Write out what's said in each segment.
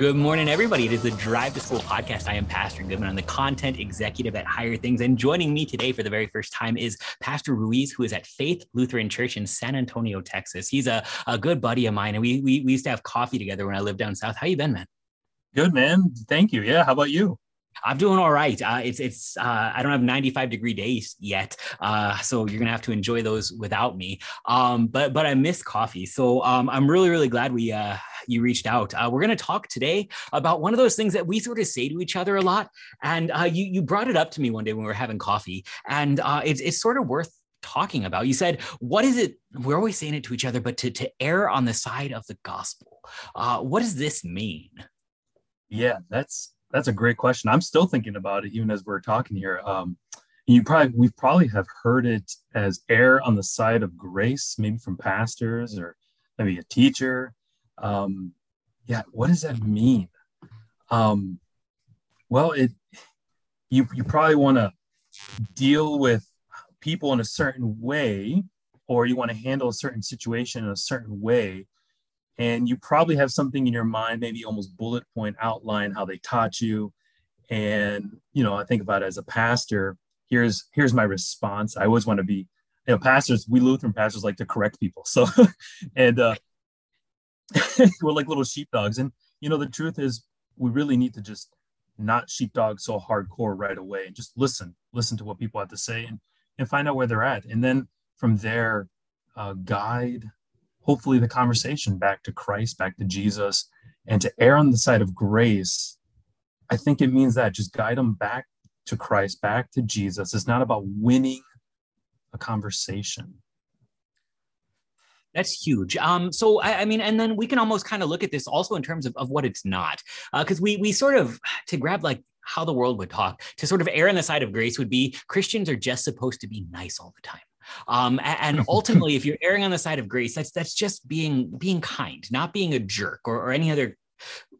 Good morning, everybody. It is the Drive to School podcast. I am Pastor Goodman. I'm the content executive at Higher Things. And joining me today for the very first time is Pastor Ruiz, who is at Faith Lutheran Church in San Antonio, Texas. He's a, a good buddy of mine, and we, we, we used to have coffee together when I lived down south. How you been, man? Good, man. Thank you. Yeah. How about you? I'm doing all right. Uh, it's it's uh, I don't have 95 degree days yet, uh, so you're gonna have to enjoy those without me. Um, but but I miss coffee, so um, I'm really really glad we uh, you reached out. Uh, we're gonna talk today about one of those things that we sort of say to each other a lot, and uh, you you brought it up to me one day when we were having coffee, and it's it's sort of worth talking about. You said, "What is it?" We're always saying it to each other, but to to err on the side of the gospel. what does this mean? Yeah, that's that's a great question. I'm still thinking about it even as we're talking here. Um, you probably we probably have heard it as err on the side of grace, maybe from pastors or maybe a teacher. Um, yeah, what does that mean? Um, well, it you you probably want to deal with people in a certain way, or you want to handle a certain situation in a certain way and you probably have something in your mind maybe almost bullet point outline how they taught you. And you know i think about it as a pastor here's here's my response. I always want to be you know pastors we lutheran pastors like to correct people so and uh we're like little sheepdogs. And you know the truth is we really need to just not sheepdog so hardcore right away. And just listen listen to what people have to say and and find out where they're at. And then from there uh, guide hopefully the conversation back to Christ, back to Jesus, and to err on the side of grace. I think it means that just guide them back to Christ, back to Jesus. It's not about winning a conversation. That's huge. Um, so I, I, mean, and then we can almost kind of look at this also in terms of, of what it's not, because uh, we we sort of to grab like how the world would talk to sort of err on the side of grace would be Christians are just supposed to be nice all the time. Um, and ultimately, if you're erring on the side of grace, that's that's just being being kind, not being a jerk or, or any other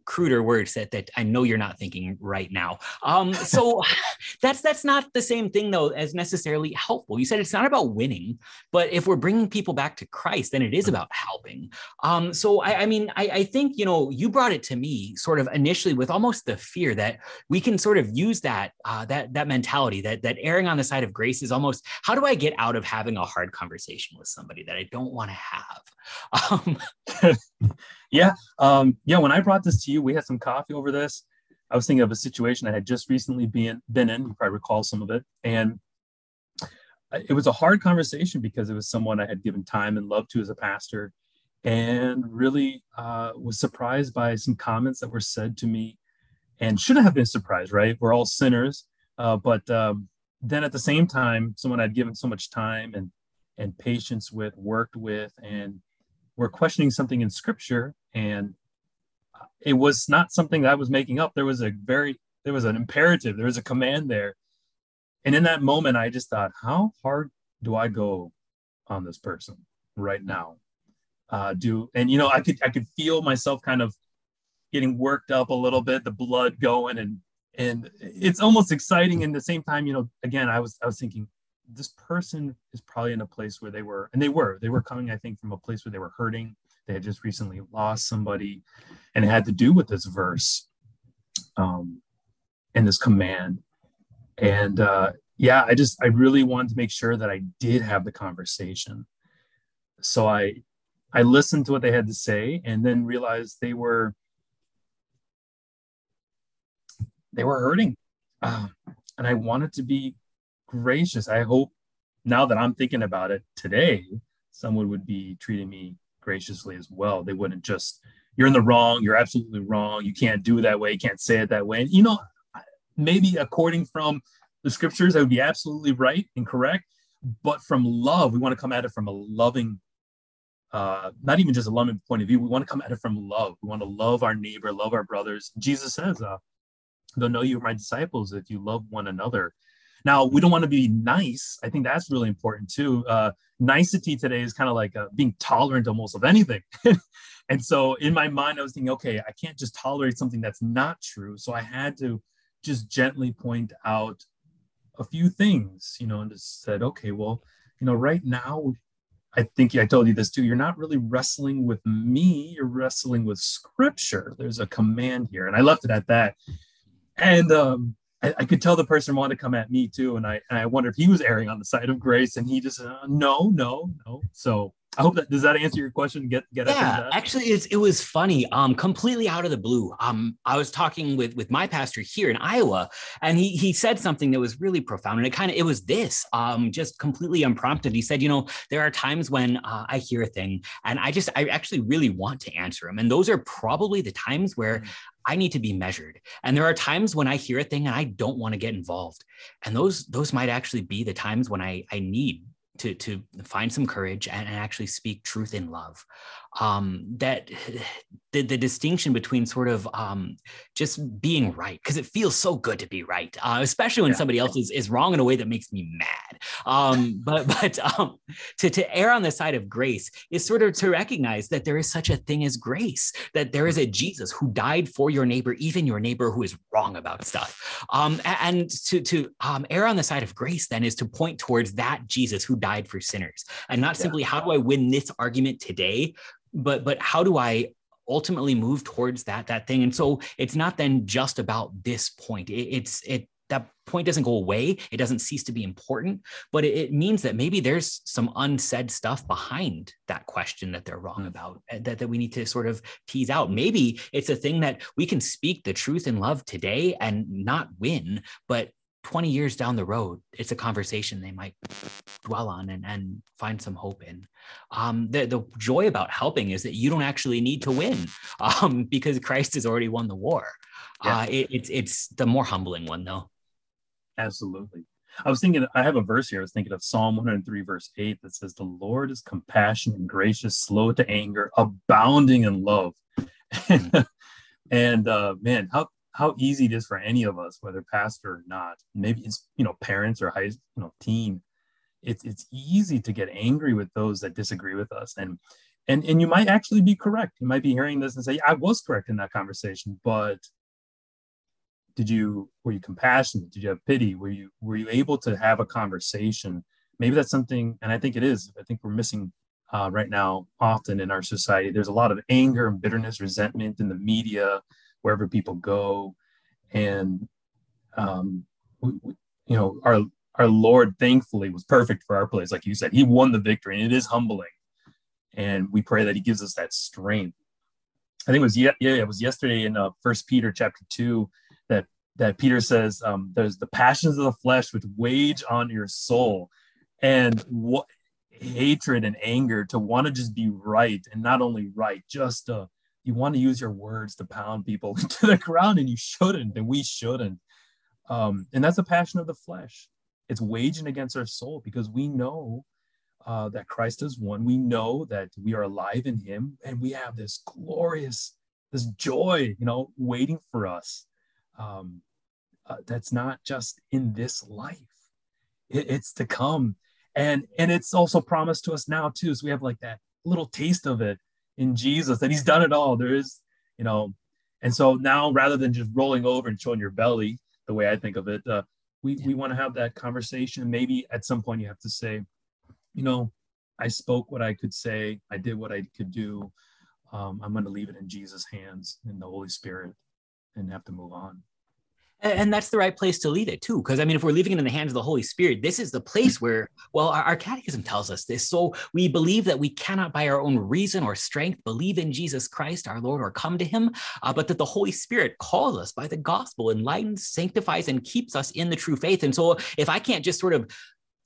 cruder words that that I know you're not thinking right now. Um, so that's that's not the same thing though as necessarily helpful. You said it's not about winning, but if we're bringing people back to Christ, then it is about helping. Um, so I, I mean, I, I think you know you brought it to me sort of initially with almost the fear that we can sort of use that uh, that that mentality that that erring on the side of grace is almost how do I get out of having a hard conversation with somebody that I don't want to have. Um, yeah, um, yeah. When I brought this to you, we had some coffee over this. I was thinking of a situation I had just recently been been in. You probably recall some of it, and it was a hard conversation because it was someone I had given time and love to as a pastor, and really uh, was surprised by some comments that were said to me, and shouldn't have been surprised. Right? We're all sinners, uh, but um, then at the same time, someone I'd given so much time and and patience with, worked with, and were questioning something in Scripture and it was not something that I was making up. There was a very there was an imperative, there was a command there. And in that moment, I just thought, how hard do I go on this person right now? Uh, do and you know, I could I could feel myself kind of getting worked up a little bit, the blood going, and and it's almost exciting. And the same time, you know, again, I was I was thinking, this person is probably in a place where they were, and they were, they were coming, I think, from a place where they were hurting they had just recently lost somebody, and it had to do with this verse um, and this command. And uh, yeah, I just I really wanted to make sure that I did have the conversation. So I I listened to what they had to say, and then realized they were they were hurting, uh, and I wanted to be gracious. I hope now that I'm thinking about it today, someone would be treating me graciously as well. They wouldn't just, you're in the wrong, you're absolutely wrong, you can't do it that way, you can't say it that way. And, you know, maybe according from the scriptures, I would be absolutely right and correct. But from love, we want to come at it from a loving, uh, not even just a loving point of view. We want to come at it from love. We want to love our neighbor, love our brothers. Jesus says, uh, they'll know you are my disciples if you love one another. Now, we don't want to be nice. I think that's really important too. Uh, nicety today is kind of like uh, being tolerant almost of anything. and so in my mind, I was thinking, okay, I can't just tolerate something that's not true. So I had to just gently point out a few things, you know, and just said, okay, well, you know, right now I think I told you this too. You're not really wrestling with me, you're wrestling with scripture. There's a command here. And I left it at that. And um, I, I, could tell the person wanted to come at me too. And I, and I wonder if he was erring on the side of grace. And he just, uh, no, no, no. So I hope that does that answer your question. Get get yeah. Actually, it's, it was funny. Um, completely out of the blue. Um, I was talking with with my pastor here in Iowa, and he he said something that was really profound, and it kind of it was this. Um, just completely unprompted. He said, you know, there are times when uh, I hear a thing, and I just I actually really want to answer him, and those are probably the times where. Mm. I need to be measured. And there are times when I hear a thing and I don't want to get involved. And those those might actually be the times when I I need to to find some courage and, and actually speak truth in love. Um, that the, the distinction between sort of um, just being right because it feels so good to be right uh, especially when yeah. somebody else is, is wrong in a way that makes me mad. Um, but but um, to, to err on the side of grace is sort of to recognize that there is such a thing as grace that there is a jesus who died for your neighbor even your neighbor who is wrong about stuff. Um, and to to um, err on the side of grace then is to point towards that jesus who died for sinners. And not simply yeah. how do i win this argument today but but how do i ultimately move towards that that thing? And so it's not then just about this point. It, it's it that point doesn't go away. It doesn't cease to be important but it, it, means that maybe there's some unsaid stuff behind that question that they're wrong mm. about uh, that, that we need to sort of tease out. Maybe it's a thing that we can speak the truth in love today and not win but 20 years down the road, it's a conversation they might dwell on and, and find some hope in. Um, the, the joy about helping is that you don't actually need to win um, because Christ has already won the war. Yeah. Uh, it, it's, it's the more humbling one, though. Absolutely. I was thinking, I have a verse here. I was thinking of Psalm 103, verse 8, that says, The Lord is compassionate and gracious, slow to anger, abounding in love. Mm. and uh, man, how how easy it is for any of us, whether pastor or not, maybe it's you know parents or high you know teen, it's it's easy to get angry with those that disagree with us, and and and you might actually be correct. You might be hearing this and say, I was correct in that conversation, but did you were you compassionate? Did you have pity? Were you were you able to have a conversation? Maybe that's something, and I think it is. I think we're missing uh, right now often in our society. There's a lot of anger and bitterness, resentment in the media wherever people go. And, um, we, we, you know, our, our Lord thankfully was perfect for our place. Like you said, he won the victory and it is humbling. And we pray that he gives us that strength. I think it was, yeah, yeah, it was yesterday in uh, first Peter chapter two that, that Peter says, um, there's the passions of the flesh which wage on your soul and what hatred and anger to want to just be right and not only right, just uh, you want to use your words to pound people to the ground and you shouldn't and we shouldn't. Um, and that's a passion of the flesh. It's waging against our soul because we know uh, that christ is one. We know that we are alive in him and we have this glorious this joy you know waiting for us. Um, uh, that's not just in this life. It, it's to come. And and it's also promised to us now too so we have like that little taste of it in Jesus that he's done it all. There is, you know, and so now rather than just rolling over and showing your belly, the way I think of it, uh, we, we want to have that conversation. Maybe at some point you have to say, you know, I spoke what I could say, I did what I could do. Um, I'm going to leave it in Jesus' hands in the Holy Spirit and have to move on. And that's the right place to leave it too. Because I mean, if we're leaving it in the hands of the Holy Spirit, this is the place where, well, our, our, catechism tells us this. So we believe that we cannot by our own reason or strength believe in Jesus Christ, our Lord, or come to him, uh, but that the Holy Spirit calls us by the gospel, enlightens, sanctifies, and keeps us in the true faith. And so if I can't just sort of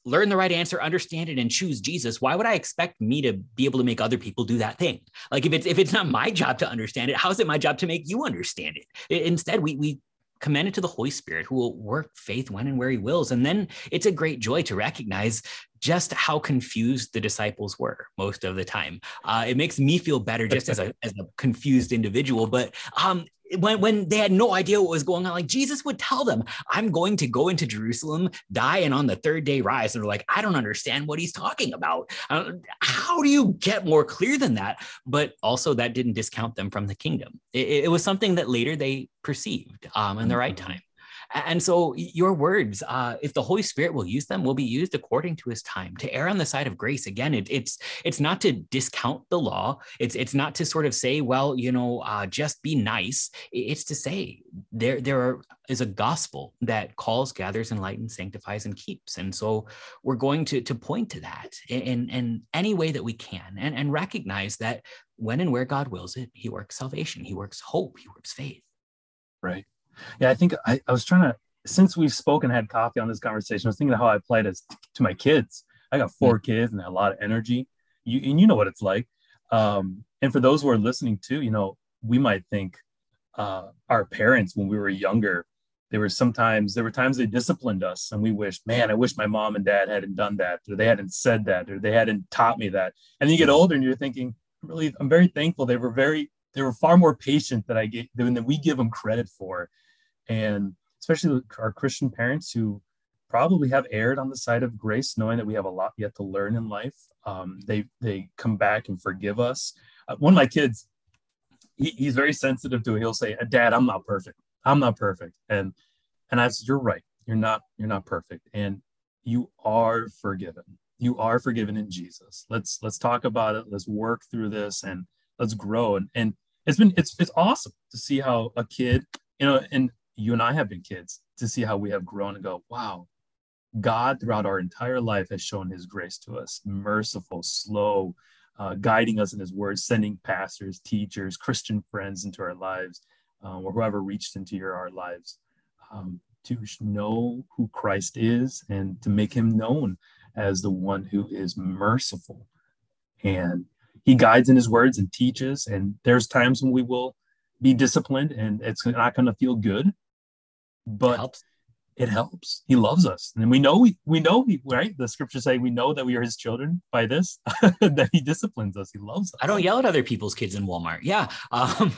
learn the right answer, understand it, and choose Jesus, why would I expect me to be able to make other people do that thing? Like if it's if it's not my job to understand it, how is it my job to make you understand it? Instead, we we commend it to the Holy Spirit who will work faith when and where he wills. And then it's a great joy to recognize just how confused the disciples were most of the time. Uh, it makes me feel better just as a, as a confused individual. But um, when, when they had no idea what was going on, like Jesus would tell them, I'm going to go into Jerusalem, die, and on the third day rise. And they're like, I don't understand what he's talking about. Uh, how do you get more clear than that? But also, that didn't discount them from the kingdom. It, it was something that later they perceived um, in the right mm-hmm. time. And so your words, uh, if the Holy Spirit will use them, will be used according to his time to err on the side of grace. Again, it, it's it's not to discount the law. It's it's not to sort of say, well, you know, uh, just be nice. It's to say there there are, is a gospel that calls, gathers, enlightens, sanctifies, and keeps. And so we're going to to point to that in in any way that we can, and and recognize that when and where God wills it, He works salvation, He works hope, He works faith. Right. Yeah, I think I, I was trying to since we've spoken, had coffee on this conversation. I was thinking of how I apply it to my kids. I got four kids and a lot of energy. You and you know what it's like. Um, and for those who are listening too, you know, we might think uh, our parents when we were younger, there were sometimes there were times they disciplined us, and we wish, man, I wish my mom and dad hadn't done that, or they hadn't said that, or they hadn't taught me that. And then you get older, and you're thinking, really, I'm very thankful. They were very, they were far more patient than I get than we give them credit for and especially our Christian parents who probably have erred on the side of grace, knowing that we have a lot yet to learn in life. Um, they they come back and forgive us. Uh, one of my kids, he, he's very sensitive to it. He'll say, "Dad, I'm not perfect. I'm not perfect," and and I said, "You're right. You're not. You're not perfect, and you are forgiven. You are forgiven in Jesus. Let's let's talk about it. Let's work through this, and let's grow. And and it's been it's it's awesome to see how a kid, you know, and you and I have been kids to see how we have grown and go, wow, God throughout our entire life has shown his grace to us, merciful, slow, uh, guiding us in his word, sending pastors, teachers, Christian friends into our lives, uh, or whoever reached into your, our lives um, to know who Christ is and to make him known as the one who is merciful. And he guides in his words and teaches. And there's times when we will be disciplined and it's not going to feel good but it helps. it helps. He loves us, and we know we we know he right. The scriptures say we know that we are His children by this that He disciplines us. He loves us. I don't yell at other people's kids in Walmart. Yeah. Um,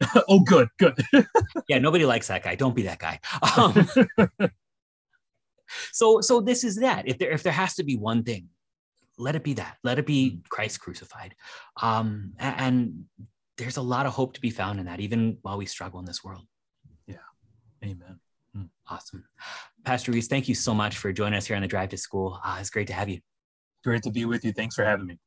oh, good, good. yeah, nobody likes that guy. Don't be that guy. Um, so so this is that. If there if there has to be one thing, let it be that. Let it be. Christ crucified. Um, and there's a lot of hope to be found in that, even while we struggle in this world. Awesome. Pastor Ruiz, thank you so much for joining us here on the drive to school. Uh, it's great to have you. Great to be with you. Thanks for having me.